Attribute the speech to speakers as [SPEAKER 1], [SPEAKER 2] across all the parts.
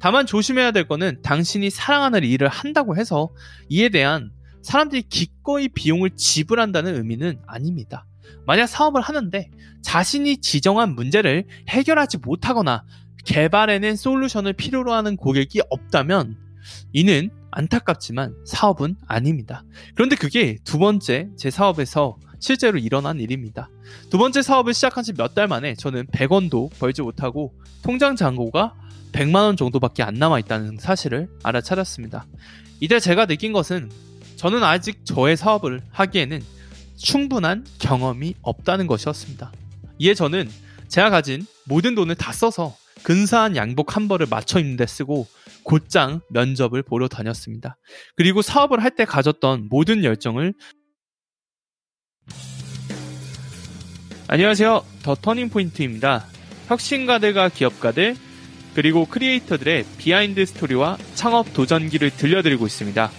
[SPEAKER 1] 다만 조심해야 될 거는 당신이 사랑하는 일을 한다고 해서 이에 대한 사람들이 기꺼이 비용을 지불한다는 의미는 아닙니다. 만약 사업을 하는데 자신이 지정한 문제를 해결하지 못하거나 개발해낸 솔루션을 필요로 하는 고객이 없다면 이는 안타깝지만 사업은 아닙니다. 그런데 그게 두 번째 제 사업에서 실제로 일어난 일입니다. 두 번째 사업을 시작한 지 몇 달 만에 저는 100원도 벌지 못하고 통장 잔고가 100만 원 정도밖에 안 남아 있다는 사실을 알아차렸습니다. 이때 제가 느낀 것은 저는 아직 저의 사업을 하기에는 충분한 경험이 없다는 것이었습니다. 이에 저는 제가 가진 모든 돈을 다 써서 근사한 양복 한 벌을 맞춰 입는 데 쓰고 곧장 면접을 보러 다녔습니다. 그리고 사업을 할 때 가졌던 모든 열정을 안녕하세요. 더 터닝포인트입니다. 혁신가들과 기업가들 그리고 크리에이터들의 behind story와 창업 도전기를 들려드리고 있습니다.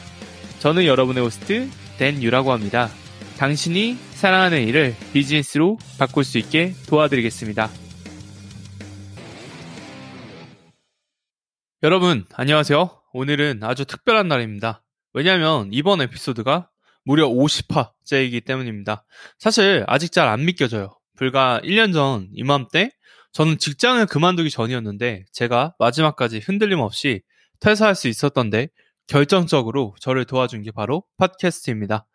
[SPEAKER 1] 저는 여러분의 호스트 댄 유라고 합니다. 당신이 사랑하는 일을 비즈니스로 바꿀 수 있게 도와드리겠습니다. 여러분, 안녕하세요. 오늘은 아주 특별한 날입니다. 왜냐하면 이번 에피소드가 무려 50화째이기 때문입니다. 사실 아직 잘 안 믿겨져요. 불과 1년 전 이맘때 저는 직장을 그만두기 전이었는데 제가 마지막까지 흔들림 없이 퇴사할 수 있었던데 결정적으로 저를 도와준 게 바로 팟캐스트입니다.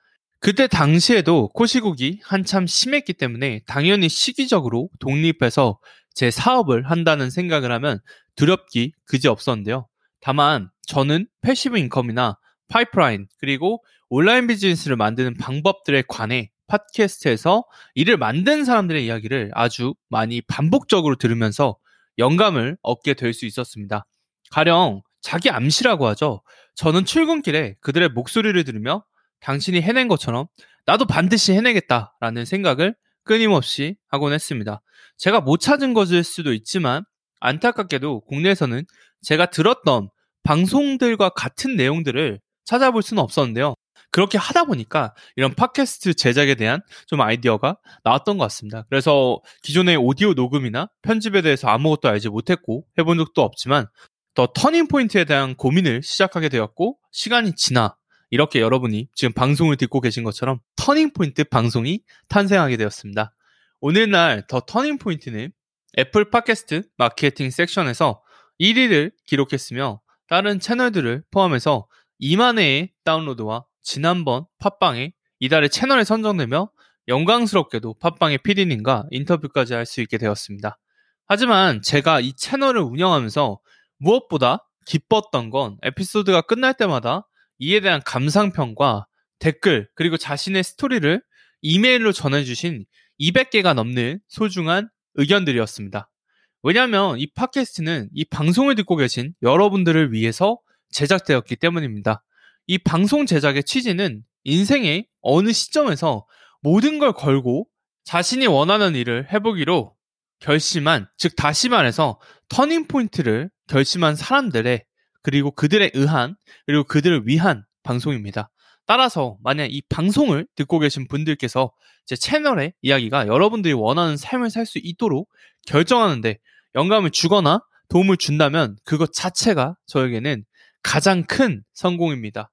[SPEAKER 1] 그때 당시에도 코시국이 한참 심했기 때문에 당연히 시기적으로 독립해서 제 사업을 한다는 생각을 하면 두렵기 그지 없었는데요. 다만 저는 passive income이나 파이프라인 그리고 온라인 비즈니스를 만드는 방법들에 관해 팟캐스트에서 이를 만든 사람들의 이야기를 아주 많이 반복적으로 들으면서 영감을 얻게 될 수 있었습니다. 가령 자기 암시라고 하죠. 저는 출근길에 그들의 목소리를 들으며 당신이 해낸 것처럼 나도 반드시 해내겠다라는 생각을 끊임없이 하곤 했습니다. 제가 못 찾은 것일 수도 있지만 안타깝게도 국내에서는 제가 들었던 방송들과 같은 내용들을 찾아볼 수는 없었는데요. 그렇게 하다 보니까 이런 팟캐스트 제작에 대한 좀 아이디어가 나왔던 것 같습니다. 그래서 기존의 오디오 녹음이나 편집에 대해서 아무것도 알지 못했고 해본 적도 없지만 더 터닝 포인트에 대한 고민을 시작하게 되었고 시간이 지나 이렇게 여러분이 지금 방송을 듣고 계신 것처럼 터닝 포인트 방송이 탄생하게 되었습니다. 오늘날 더 터닝 포인트는 애플 팟캐스트 마케팅 섹션에서 1위를 기록했으며 다른 채널들을 포함해서 2만 회의 다운로드와 지난번 팟빵에 이달의 채널에 선정되며 영광스럽게도 팟빵의 PD님과 인터뷰까지 할 수 있게 되었습니다. 하지만 제가 이 채널을 운영하면서 무엇보다 기뻤던 건 에피소드가 끝날 때마다 이에 대한 감상평과 댓글 그리고 자신의 스토리를 이메일로 전해주신 200개가 넘는 소중한 의견들이었습니다. 왜냐하면 이 팟캐스트는 이 방송을 듣고 계신 여러분들을 위해서 제작되었기 때문입니다. 이 방송 제작의 취지는 인생의 어느 시점에서 모든 걸 걸고 자신이 원하는 일을 해보기로 결심한, 즉, 다시 말해서 터닝 포인트를 결심한 사람들의 그리고 그들에 의한, 그리고 그들을 위한 방송입니다. 따라서 만약 이 방송을 듣고 계신 분들께서 제 채널의 이야기가 여러분들이 원하는 삶을 살 수 있도록 결정하는데 영감을 주거나 도움을 준다면 그것 자체가 저에게는 가장 큰 성공입니다.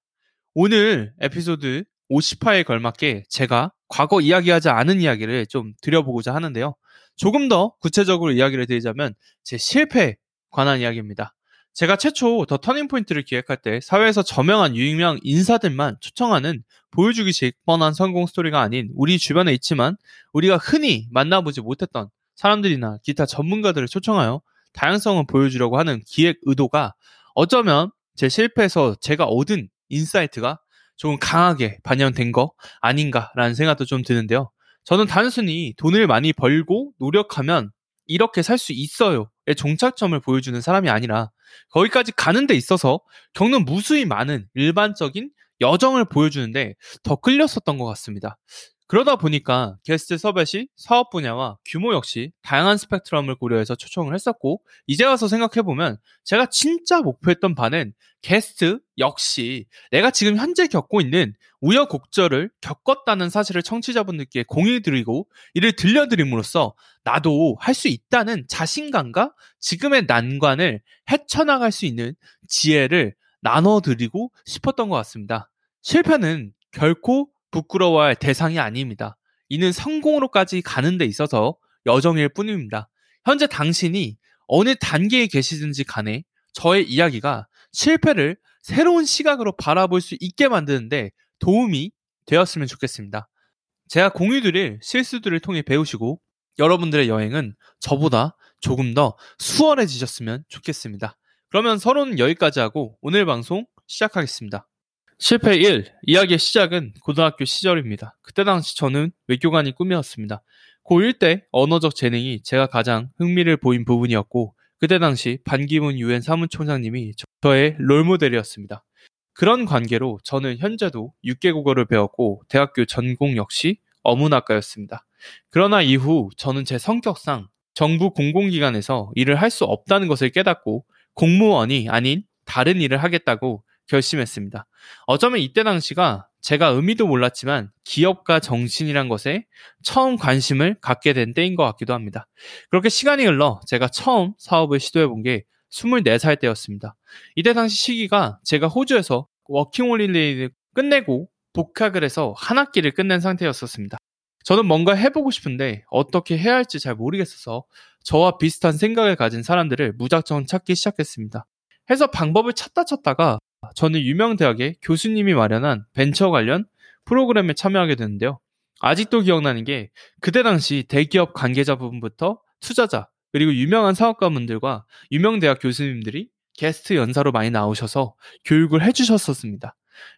[SPEAKER 1] 오늘 에피소드 50화에 걸맞게 제가 과거 이야기하지 않은 이야기를 좀 드려보고자 하는데요. 조금 더 구체적으로 이야기를 드리자면 제 실패에 관한 이야기입니다. 제가 최초 더 터닝포인트를 기획할 때 사회에서 저명한 유명 인사들만 초청하는 보여주기식 뻔한 성공 스토리가 아닌 우리 주변에 있지만 우리가 흔히 만나보지 못했던 사람들이나 기타 전문가들을 초청하여 다양성을 보여주려고 하는 기획 의도가 어쩌면 제 실패에서 제가 얻은 insight가 조금 강하게 반영된 거 아닌가라는 생각도 좀 드는데요. 저는 단순히 돈을 많이 벌고 노력하면 이렇게 살 수 있어요 의 종착점을 보여주는 사람이 아니라 거기까지 가는 데 있어서 겪는 무수히 많은 일반적인 여정을 보여주는데 더 끌렸었던 것 같습니다. 그러다 보니까 게스트 시 사업 분야와 규모 역시 다양한 스펙트럼을 고려해서 초청을 했었고 이제 와서 생각해보면 제가 진짜 목표했던 바는 게스트 역시 내가 지금 현재 겪고 있는 우여곡절을 겪었다는 사실을 청취자분들께 공유드리고 이를 들려드림으로써 나도 할 수 있다는 자신감과 지금의 난관을 헤쳐나갈 수 있는 지혜를 나눠드리고 싶었던 것 같습니다. 실패는 결코 부끄러워할 대상이 아닙니다. 이는 성공으로까지 가는 데 있어서 여정일 뿐입니다. 현재 당신이 어느 단계에 계시든지 간에 저의 이야기가 실패를 새로운 시각으로 바라볼 수 있게 만드는데 도움이 되었으면 좋겠습니다. 제가 공유드릴 실수들을 통해 배우시고 여러분들의 여행은 저보다 조금 더 수월해지셨으면 좋겠습니다. 그러면 서로는 여기까지 하고 오늘 방송 시작하겠습니다. 실패 1. 이야기의 시작은 고등학교 시절입니다. 그때 당시 저는 외교관이 꿈이었습니다. 고1 때 언어적 재능이 제가 가장 흥미를 보인 부분이었고 그때 당시 반기문 유엔 사무총장님이 저의 롤모델이었습니다. 그런 관계로 저는 현재도 6개 국어를 배웠고 대학교 전공 역시 어문학과였습니다. 그러나 이후 저는 제 성격상 정부 공공기관에서 일을 할 수 없다는 것을 깨닫고 공무원이 아닌 다른 일을 하겠다고 결심했습니다. 어쩌면 이때 당시가 제가 의미도 몰랐지만 기업가 정신이란 것에 처음 관심을 갖게 된 때인 것 같기도 합니다. 그렇게 시간이 흘러 제가 처음 사업을 시도해 본 게 24살 때였습니다. 이때 당시 시기가 제가 호주에서 워킹홀리데이를 끝내고 복학을 해서 한 학기를 끝낸 상태였었습니다. 저는 뭔가 해보고 싶은데 어떻게 해야 할지 잘 모르겠어서 저와 비슷한 생각을 가진 사람들을 무작정 찾기 시작했습니다. 해서 방법을 찾다 찾다가 저는 유명 대학의 교수님이 마련한 벤처 관련 프로그램에 참여하게 되는데요. 아직도 기억나는 게 그때 당시 대기업 관계자 부분부터 투자자 그리고 유명한 사업가분들과 유명 대학 교수님들이 게스트 연사로 많이 나오셔서 교육을 해주셨었습니다.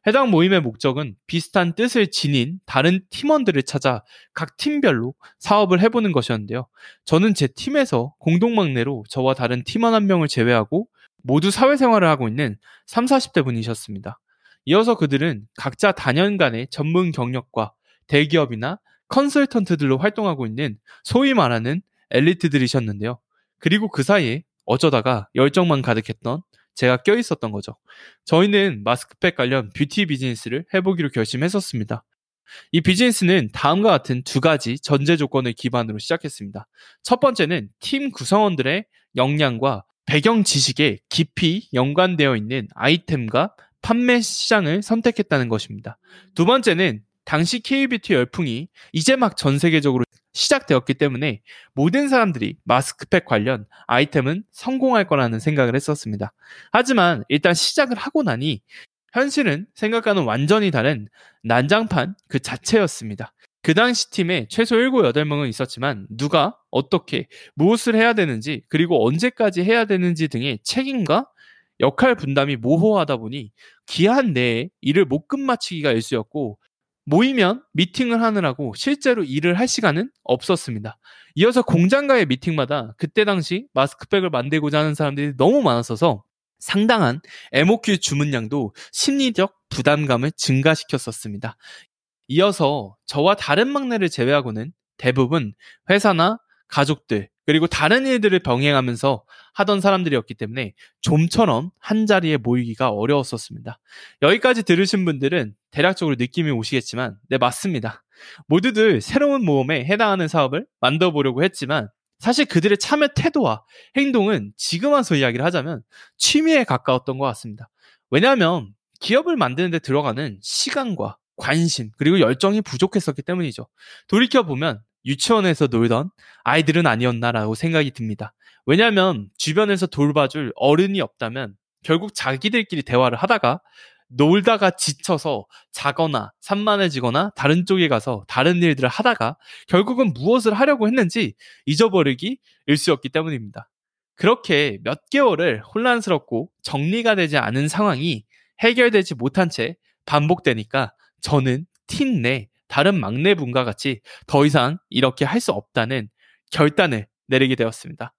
[SPEAKER 1] 해당 모임의 목적은 비슷한 뜻을 지닌 다른 팀원들을 찾아 각 팀별로 사업을 해보는 것이었는데요. 저는 제 팀에서 공동막내로 저와 다른 팀원 한 명을 제외하고 모두 사회생활을 하고 있는 3, 40대 분이셨습니다. 이어서 그들은 각자 단연간의 전문 경력과 대기업이나 컨설턴트들로 활동하고 있는 소위 말하는 엘리트들이셨는데요. 그리고 그 사이에 어쩌다가 열정만 가득했던 제가 껴있었던 거죠. 저희는 마스크팩 관련 뷰티 비즈니스를 해보기로 결심했었습니다. 이 비즈니스는 다음과 같은 두 가지 전제 조건을 기반으로 시작했습니다. 첫 번째는 팀 구성원들의 역량과 배경 지식에 깊이 연관되어 있는 아이템과 판매 시장을 선택했다는 것입니다. 두 번째는 당시 K뷰티 열풍이 이제 막 전 세계적으로 시작되었기 때문에 모든 사람들이 마스크팩 관련 아이템은 성공할 거라는 생각을 했었습니다. 하지만 일단 시작을 하고 나니 현실은 생각과는 완전히 다른 난장판 그 자체였습니다. 그 당시 팀에 최소 7, 8명은 있었지만 누가 어떻게 무엇을 해야 되는지 그리고 언제까지 해야 되는지 등의 책임과 역할 분담이 모호하다 보니 기한 내에 일을 못 끝마치기가 일쑤였고 모이면 미팅을 하느라고 실제로 일을 할 시간은 없었습니다. 이어서 공장과의 미팅마다 그때 당시 마스크백을 만들고자 하는 사람들이 너무 많았어서 상당한 MOQ 주문량도 심리적 부담감을 증가시켰었습니다. 이어서 저와 다른 막내를 제외하고는 대부분 회사나 가족들, 그리고 다른 일들을 병행하면서 하던 사람들이었기 때문에 좀처럼 한 자리에 모이기가 어려웠었습니다. 여기까지 들으신 분들은 대략적으로 느낌이 오시겠지만, 네, 맞습니다. 모두들 새로운 모험에 해당하는 사업을 만들어 보려고 했지만, 사실 그들의 참여 태도와 행동은 지금 와서 이야기를 하자면 취미에 가까웠던 것 같습니다. 왜냐하면 기업을 만드는데 들어가는 시간과 관심, 그리고 열정이 부족했었기 때문이죠. 돌이켜 보면 유치원에서 놀던 아이들은 아니었나라고 생각이 듭니다. 왜냐하면 주변에서 돌봐줄 어른이 없다면 결국 자기들끼리 대화를 하다가 놀다가 지쳐서 자거나 산만해지거나 다른 쪽에 가서 다른 일들을 하다가 결국은 무엇을 하려고 했는지 잊어버리기 일쑤였기 때문입니다. 그렇게 몇 개월을 혼란스럽고 정리가 되지 않은 상황이 해결되지 못한 채 반복되니까 저는 팀내 다른 막내분과 같이 더 이상 이렇게 할 수 없다는 결단을 내리게 되었습니다.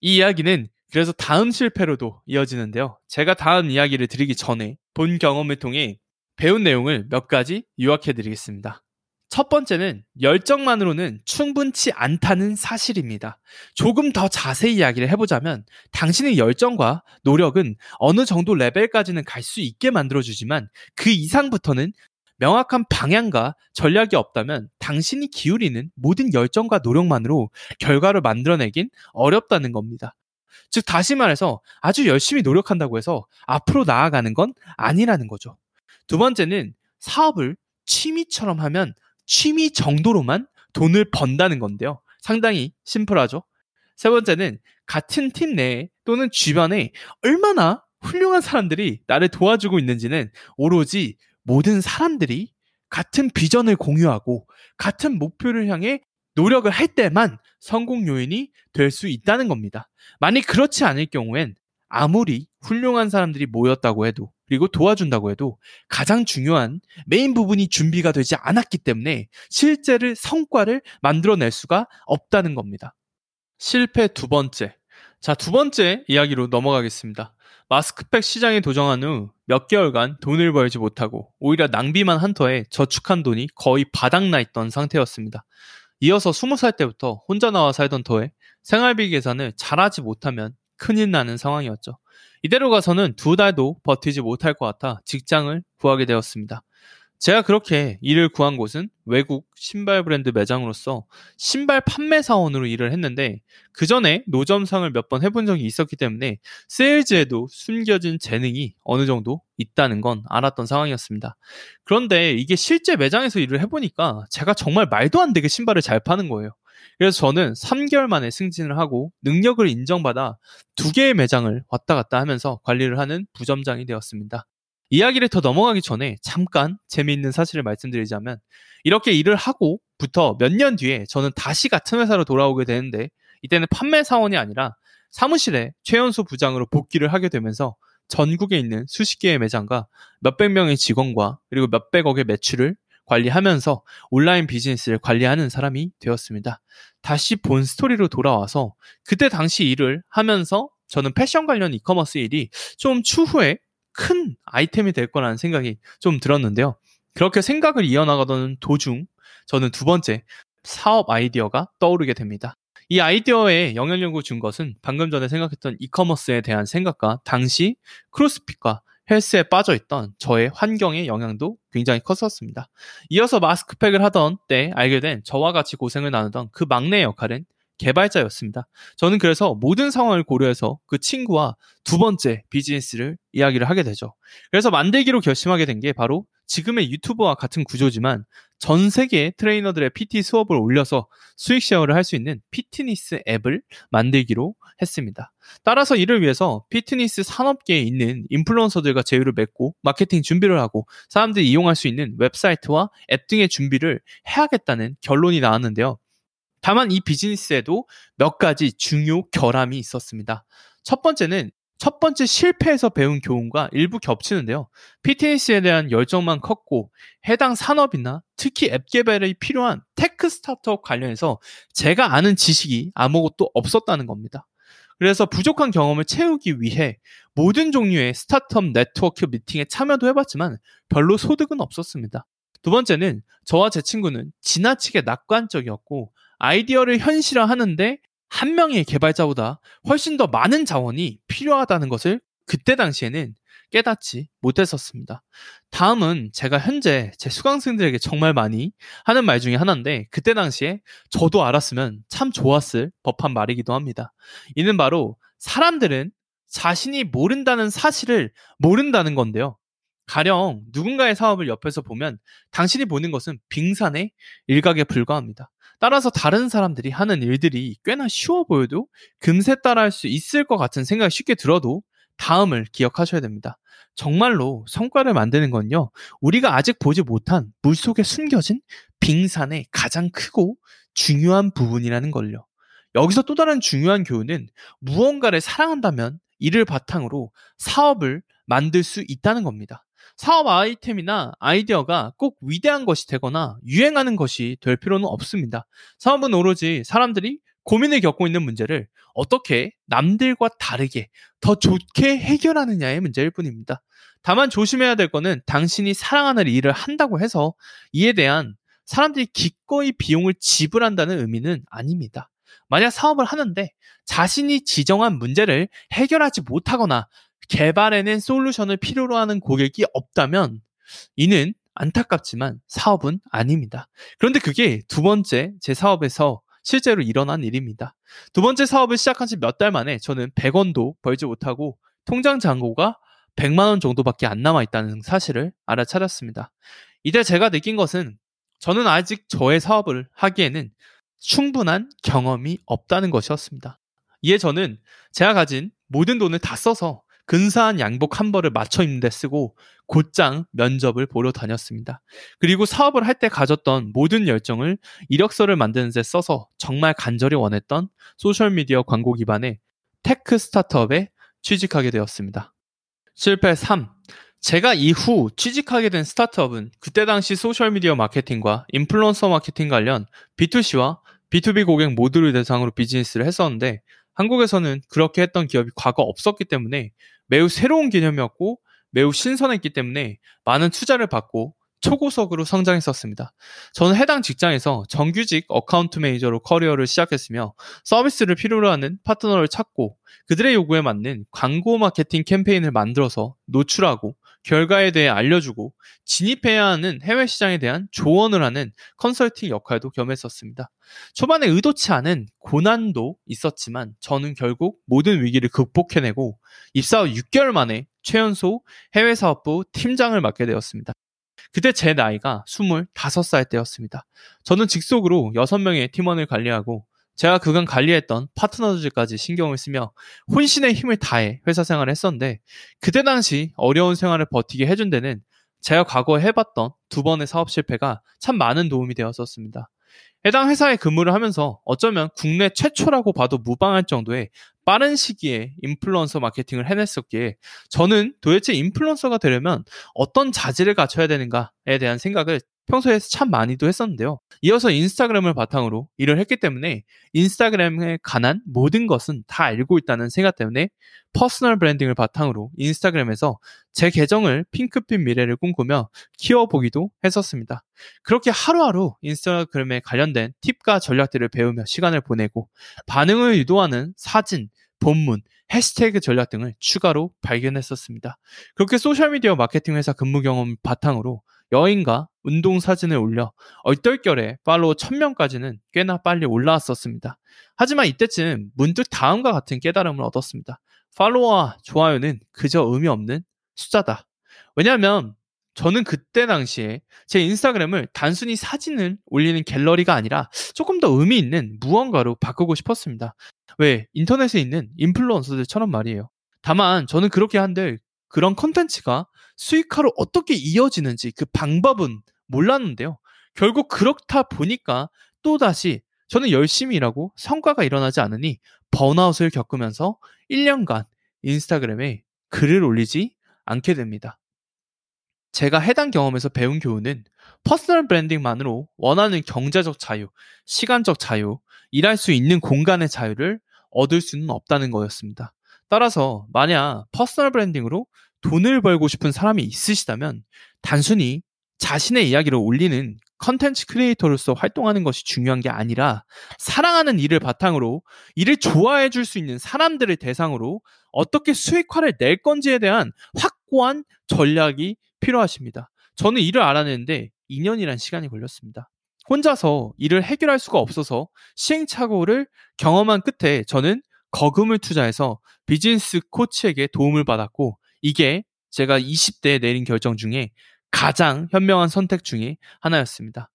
[SPEAKER 1] 이 이야기는 그래서 다음 실패로도 이어지는데요. 제가 다음 이야기를 드리기 전에 본 경험을 통해 배운 내용을 몇 가지 요약해 드리겠습니다. 첫 번째는 열정만으로는 충분치 않다는 사실입니다. 조금 더 자세히 이야기를 해보자면 당신의 열정과 노력은 어느 정도 레벨까지는 갈 수 있게 만들어주지만 그 이상부터는 명확한 방향과 전략이 없다면 당신이 기울이는 모든 열정과 노력만으로 결과를 만들어내긴 어렵다는 겁니다. 즉, 다시 말해서 아주 열심히 노력한다고 해서 앞으로 나아가는 건 아니라는 거죠. 두 번째는 사업을 취미처럼 하면 취미 정도로만 돈을 번다는 건데요. 상당히 심플하죠. 세 번째는 같은 팀 내에 또는 주변에 얼마나 훌륭한 사람들이 나를 도와주고 있는지는 오로지 모든 사람들이 같은 비전을 공유하고 같은 목표를 향해 노력을 할 때만 성공 요인이 될 수 있다는 겁니다. 만약 그렇지 않을 경우엔 아무리 훌륭한 사람들이 모였다고 해도 그리고 도와준다고 해도 가장 중요한 메인 부분이 준비가 되지 않았기 때문에 실제를 성과를 만들어낼 수가 없다는 겁니다. 실패 두 번째. 자, 두 번째 이야기로 넘어가겠습니다. 마스크팩 시장에 도정한 후 몇 개월간 돈을 벌지 못하고 오히려 낭비만 한 터에 저축한 돈이 거의 바닥나 있던 상태였습니다. 이어서 20살 때부터 혼자 나와 살던 터에 생활비 계산을 잘하지 못하면 큰일 나는 상황이었죠. 이대로 가서는 두 달도 버티지 못할 것 같아 직장을 구하게 되었습니다. 제가 그렇게 일을 구한 곳은 외국 신발 브랜드 매장으로서 신발 판매 사원으로 일을 했는데 그 전에 노점상을 몇 번 해본 적이 있었기 때문에 세일즈에도 숨겨진 재능이 어느 정도 있다는 건 알았던 상황이었습니다. 그런데 이게 실제 매장에서 일을 해보니까 제가 정말 말도 안 되게 신발을 잘 파는 거예요. 그래서 저는 3개월 만에 승진을 하고 능력을 인정받아 두 개의 매장을 왔다 갔다 하면서 관리를 하는 부점장이 되었습니다. 이야기를 더 넘어가기 전에 잠깐 재미있는 사실을 말씀드리자면 이렇게 일을 하고부터 몇 년 뒤에 저는 다시 같은 회사로 돌아오게 되는데 이때는 판매 사원이 아니라 사무실에 최연소 부장으로 복귀를 하게 되면서 전국에 있는 수십 개의 매장과 몇백 명의 직원과 그리고 몇백억의 매출을 관리하면서 온라인 비즈니스를 관리하는 사람이 되었습니다. 다시 본 스토리로 돌아와서 그때 당시 일을 하면서 저는 패션 관련 이커머스 일이 좀 추후에 큰 아이템이 될 거라는 생각이 좀 들었는데요. 그렇게 생각을 이어나가던 도중 저는 두 번째 사업 아이디어가 떠오르게 됩니다. 이 아이디어에 영향력을 준 것은 방금 전에 생각했던 이커머스에 대한 생각과 당시 크로스핏과 헬스에 빠져 있던 저의 환경의 영향도 굉장히 컸었습니다. 이어서 마스크팩을 하던 때 알게 된 저와 같이 고생을 나누던 그 막내 역할은 개발자였습니다. 저는 그래서 모든 상황을 고려해서 그 친구와 두 번째 비즈니스를 이야기를 하게 되죠. 그래서 만들기로 결심하게 된 게 바로 지금의 유튜브와 같은 구조지만 전 세계 트레이너들의 PT 수업을 올려서 수익 share를 할 수 있는 피트니스 앱을 만들기로 했습니다. 따라서 이를 위해서 피트니스 산업계에 있는 인플루언서들과 제휴를 맺고 마케팅 준비를 하고 사람들이 이용할 수 있는 웹사이트와 앱 등의 준비를 해야겠다는 결론이 나왔는데요. 다만 이 비즈니스에도 몇 가지 중요 결함이 있었습니다. 첫 번째는 첫 번째 실패에서 배운 교훈과 일부 겹치는데요. 피트니스에 대한 열정만 컸고 해당 산업이나 특히 앱 개발이 필요한 tech 스타트업 관련해서 제가 아는 지식이 아무것도 없었다는 겁니다. 그래서 부족한 경험을 채우기 위해 모든 종류의 스타트업 네트워크 미팅에 참여도 해봤지만 별로 소득은 없었습니다. 두 번째는 저와 제 친구는 지나치게 낙관적이었고 아이디어를 현실화하는데 한 명의 개발자보다 훨씬 더 많은 자원이 필요하다는 것을 그때 당시에는 깨닫지 못했었습니다. 다음은 제가 현재 제 수강생들에게 정말 많이 하는 말 중에 하나인데 그때 당시에 저도 알았으면 참 좋았을 법한 말이기도 합니다. 이는 바로 사람들은 자신이 모른다는 사실을 모른다는 건데요. 가령 누군가의 사업을 옆에서 보면 당신이 보는 것은 빙산의 일각에 불과합니다. 따라서 다른 사람들이 하는 일들이 꽤나 쉬워 보여도 금세 따라할 수 있을 것 같은 생각이 쉽게 들어도 다음을 기억하셔야 됩니다. 정말로 성과를 만드는 건요, 우리가 아직 보지 못한 물 속에 숨겨진 빙산의 가장 크고 중요한 부분이라는 걸요. 여기서 또 다른 중요한 교훈은 무언가를 사랑한다면 이를 바탕으로 사업을 만들 수 있다는 겁니다. 사업 아이템이나 아이디어가 꼭 위대한 것이 되거나 유행하는 것이 될 필요는 없습니다. 사업은 오로지 사람들이 고민을 겪고 있는 문제를 어떻게 남들과 다르게 더 좋게 해결하느냐의 문제일 뿐입니다. 다만 조심해야 될 것은 당신이 사랑하는 일을 한다고 해서 이에 대한 사람들이 기꺼이 비용을 지불한다는 의미는 아닙니다. 만약 사업을 하는데 자신이 지정한 문제를 해결하지 못하거나 개발해낸 솔루션을 필요로 하는 고객이 없다면 이는 안타깝지만 사업은 아닙니다. 그런데 그게 두 번째 제 사업에서 실제로 일어난 일입니다. 두 번째 사업을 시작한 지 몇 달 만에 저는 100원도 벌지 못하고 통장 잔고가 100만 원 정도밖에 안 남아 있다는 사실을 알아차렸습니다. 이때 제가 느낀 것은 저는 아직 저의 사업을 하기에는 충분한 경험이 없다는 것이었습니다. 이에 저는 제가 가진 모든 돈을 다 써서 근사한 양복 한 벌을 맞춰 입는 데 쓰고 곧장 면접을 보러 다녔습니다. 그리고 사업을 할 때 가졌던 모든 열정을 이력서를 만드는 데 써서 정말 간절히 원했던 소셜미디어 광고 기반의 tech 스타트업에 취직하게 되었습니다. 실패 3. 제가 이후 취직하게 된 스타트업은 그때 당시 소셜미디어 마케팅과 인플루언서 마케팅 관련 B2C와 B2B 고객 모두를 대상으로 비즈니스를 했었는데 한국에서는 그렇게 했던 기업이 과거 없었기 때문에 매우 새로운 개념이었고 매우 신선했기 때문에 많은 투자를 받고 초고속으로 성장했었습니다. 저는 해당 직장에서 정규직 account manager로 커리어를 시작했으며 서비스를 필요로 하는 파트너를 찾고 그들의 요구에 맞는 광고 마케팅 캠페인을 만들어서 노출하고 결과에 대해 알려주고 진입해야 하는 해외 시장에 대한 조언을 하는 컨설팅 역할도 겸했었습니다. 초반에 의도치 않은 고난도 있었지만 저는 결국 모든 위기를 극복해내고 입사 후 6개월 만에 최연소 해외 사업부 팀장을 맡게 되었습니다. 그때 제 나이가 25살 때였습니다. 저는 직속으로 6명의 팀원을 관리하고 제가 그간 관리했던 파트너들까지 신경을 쓰며 혼신의 힘을 다해 회사 생활을 했었는데 그때 당시 어려운 생활을 버티게 해준 데는 제가 과거에 해봤던 두 번의 사업 실패가 참 많은 도움이 되었었습니다. 해당 회사에 근무를 하면서 어쩌면 국내 최초라고 봐도 무방할 정도의 빠른 시기에 인플루언서 마케팅을 해냈었기에 저는 도대체 인플루언서가 되려면 어떤 자질을 갖춰야 되는가에 대한 생각을 평소에 참 많이도 했었는데요. 이어서 인스타그램을 바탕으로 일을 했기 때문에 인스타그램에 관한 모든 것은 다 알고 있다는 생각 때문에 personal branding을 바탕으로 인스타그램에서 제 계정을 핑크빛 미래를 꿈꾸며 키워보기도 했었습니다. 그렇게 하루하루 인스타그램에 관련된 팁과 전략들을 배우며 시간을 보내고 반응을 유도하는 사진, 본문, 해시태그 전략 등을 추가로 발견했었습니다. 그렇게 소셜미디어 마케팅 회사 근무 경험 바탕으로 여인과 운동 사진을 올려 얼떨결에 팔로워 1000명까지는 꽤나 빨리 올라왔었습니다. 하지만 이때쯤 문득 다음과 같은 깨달음을 얻었습니다. 팔로워와 좋아요는 그저 의미 없는 숫자다. 왜냐하면 저는 그때 당시에 제 인스타그램을 단순히 사진을 올리는 갤러리가 아니라 조금 더 의미 있는 무언가로 바꾸고 싶었습니다. 왜? 인터넷에 있는 인플루언서들처럼 말이에요. 다만 저는 그렇게 한들 그런 컨텐츠가 수익화로 어떻게 이어지는지 그 방법은 몰랐는데요. 결국 그렇다 보니까 또다시 저는 열심히 일하고 성과가 일어나지 않으니 번아웃을 겪으면서 1년간 인스타그램에 글을 올리지 않게 됩니다. 제가 해당 경험에서 배운 교훈은 personal branding만으로 원하는 경제적 자유, 시간적 자유, 일할 수 있는 공간의 자유를 얻을 수는 없다는 거였습니다. 따라서 만약 personal branding으로 돈을 벌고 싶은 사람이 있으시다면 단순히 자신의 이야기를 올리는 컨텐츠 크리에이터로서 활동하는 것이 중요한 게 아니라 사랑하는 일을 바탕으로 이를 좋아해 줄 수 있는 사람들을 대상으로 어떻게 수익화를 낼 건지에 대한 확고한 전략이 필요하십니다. 저는 이를 알아내는데 2년이란 시간이 걸렸습니다. 혼자서 일을 해결할 수가 없어서 시행착오를 경험한 끝에 저는 거금을 투자해서 비즈니스 코치에게 도움을 받았고 이게 제가 20대에 내린 결정 중에 가장 현명한 선택 중에 하나였습니다.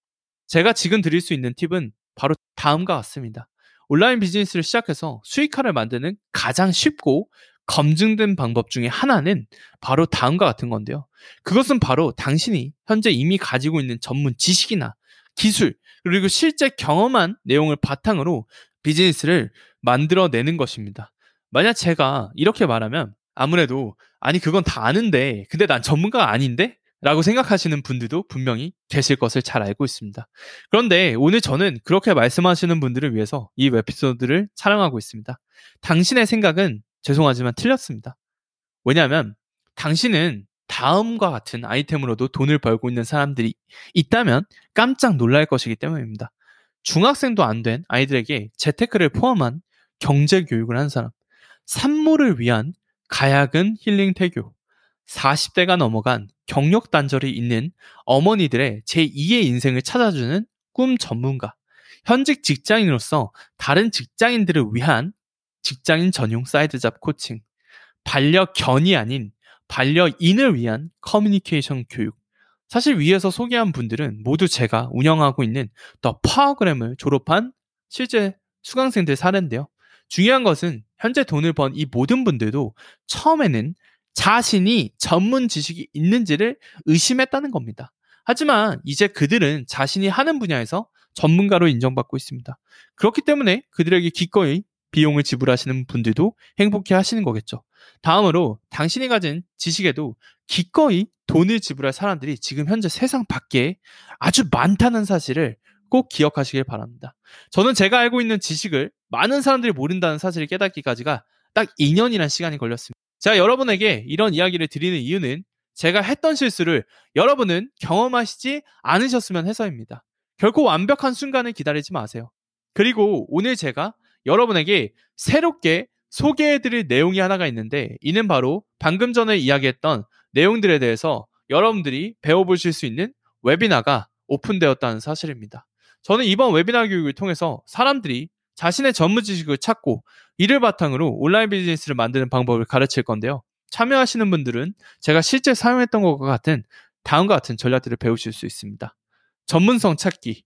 [SPEAKER 1] 제가 지금 드릴 수 있는 팁은 바로 다음과 같습니다. 온라인 비즈니스를 시작해서 수익화를 만드는 가장 쉽고 검증된 방법 중에 하나는 바로 다음과 같은 건데요. 그것은 바로 당신이 현재 이미 가지고 있는 전문 지식이나 기술, 그리고 실제 경험한 내용을 바탕으로 비즈니스를 만들어내는 것입니다. 만약 제가 이렇게 말하면 아무래도 아니 그건 다 아는데 근데 난 전문가가 아닌데? 라고 생각하시는 분들도 분명히 계실 것을 잘 알고 있습니다. 그런데 오늘 저는 그렇게 말씀하시는 분들을 위해서 이 에피소드를 촬영하고 있습니다. 당신의 생각은 죄송하지만 틀렸습니다. 왜냐하면 당신은 다음과 같은 아이템으로도 돈을 벌고 있는 사람들이 있다면 깜짝 놀랄 것이기 때문입니다. 중학생도 안 된 아이들에게 재테크를 포함한 경제 교육을 한 사람, 산모를 위한 가야근 힐링 태교, 40대가 넘어간 경력 단절이 있는 어머니들의 제2의 인생을 찾아주는 꿈 전문가, 현직 직장인으로서 다른 직장인들을 위한 직장인 전용 side job 코칭, 반려견이 아닌 반려인을 위한 커뮤니케이션 교육. 사실 위에서 소개한 분들은 모두 제가 운영하고 있는 더 파워그램을 졸업한 실제 수강생들 사례인데요. 중요한 것은 현재 돈을 번 이 모든 분들도 처음에는 자신이 전문 지식이 있는지를 의심했다는 겁니다. 하지만 이제 그들은 자신이 하는 분야에서 전문가로 인정받고 있습니다. 그렇기 때문에 그들에게 기꺼이 비용을 지불하시는 분들도 행복해 하시는 거겠죠. 다음으로 당신이 가진 지식에도 기꺼이 돈을 지불할 사람들이 지금 현재 세상 밖에 아주 많다는 사실을 꼭 기억하시길 바랍니다. 저는 제가 알고 있는 지식을 많은 사람들이 모른다는 사실을 깨닫기까지가 딱 2년이라는 시간이 걸렸습니다. 제가 여러분에게 이런 이야기를 드리는 이유는 제가 했던 실수를 여러분은 경험하시지 않으셨으면 해서입니다. 결코 완벽한 순간을 기다리지 마세요. 그리고 오늘 제가 여러분에게 새롭게 소개해드릴 내용이 하나가 있는데 이는 바로 방금 전에 이야기했던 내용들에 대해서 여러분들이 배워보실 수 있는 웨비나가 오픈되었다는 사실입니다. 저는 이번 웨비나 교육을 통해서 사람들이 자신의 전문 지식을 찾고 이를 바탕으로 온라인 비즈니스를 만드는 방법을 가르칠 건데요. 참여하시는 분들은 제가 실제 사용했던 것과 같은 다음과 같은 전략들을 배우실 수 있습니다. 전문성 찾기,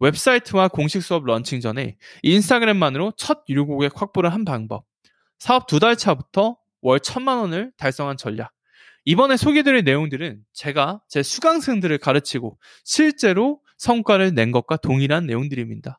[SPEAKER 1] 웹사이트와 공식 수업 런칭 전에 인스타그램만으로 첫 유료 고객 확보를 한 방법, 사업 두 달 차부터 월 천만 원을 달성한 전략. 이번에 소개드릴 내용들은 제가 제 수강생들을 가르치고 실제로 성과를 낸 것과 동일한 내용들입니다.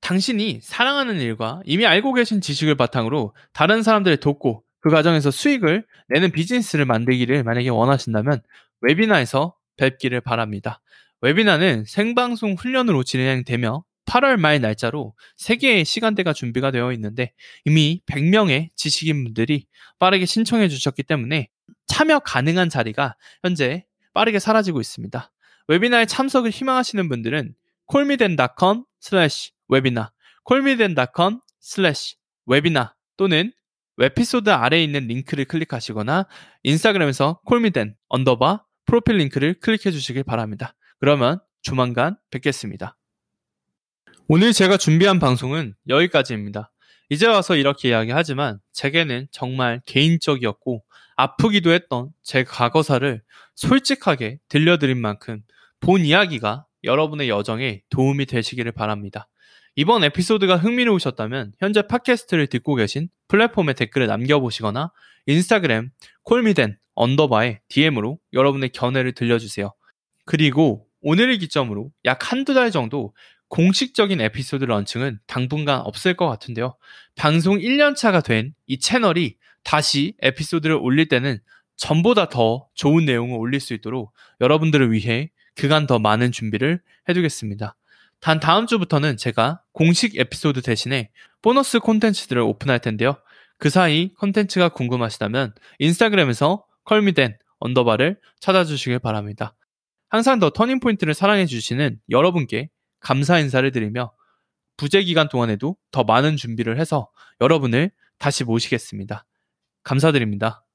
[SPEAKER 1] 당신이 사랑하는 일과 이미 알고 계신 지식을 바탕으로 다른 사람들을 돕고 그 과정에서 수익을 내는 비즈니스를 만들기를 만약에 원하신다면 웨비나에서 뵙기를 바랍니다. 웨비나는 생방송 훈련으로 진행되며 8월 말 날짜로 3개의 시간대가 준비가 되어 있는데 이미 100명의 지식인분들이 빠르게 신청해 주셨기 때문에 참여 가능한 자리가 현재 빠르게 사라지고 있습니다. 웨비나에 참석을 희망하시는 분들은 콜미덴.com slash 웨비나 콜미덴.com slash 웨비나 또는 본 에피소드 아래에 있는 링크를 클릭하시거나 인스타그램에서 콜미덴 언더바 프로필 링크를 클릭해 주시길 바랍니다. 그러면 조만간 뵙겠습니다. 오늘 제가 준비한 방송은 여기까지입니다. 이제 와서 이렇게 이야기하지만 제게는 정말 개인적이었고 아프기도 했던 제 과거사를 솔직하게 들려드린 만큼 본 이야기가 여러분의 여정에 도움이 되시기를 바랍니다. 이번 에피소드가 흥미로우셨다면 현재 팟캐스트를 듣고 계신 플랫폼에 댓글을 남겨보시거나 인스타그램 콜미덴 언더바에 DM으로 여러분의 견해를 들려주세요. 그리고 오늘을 기점으로 약 한두 달 정도 공식적인 에피소드 런칭은 당분간 없을 것 같은데요. 방송 1년차가 된 이 채널이 다시 에피소드를 올릴 때는 전보다 더 좋은 내용을 올릴 수 있도록 여러분들을 위해 그간 더 많은 준비를 해두겠습니다. 단 다음 주부터는 제가 공식 에피소드 대신에 보너스 콘텐츠들을 오픈할 텐데요. 그 사이 콘텐츠가 궁금하시다면 인스타그램에서 콜미덴 언더바를 찾아주시길 바랍니다. 항상 더 터닝포인트를 사랑해주시는 여러분께 감사 인사를 드리며 부재 기간 동안에도 더 많은 준비를 해서 여러분을 다시 모시겠습니다. 감사드립니다.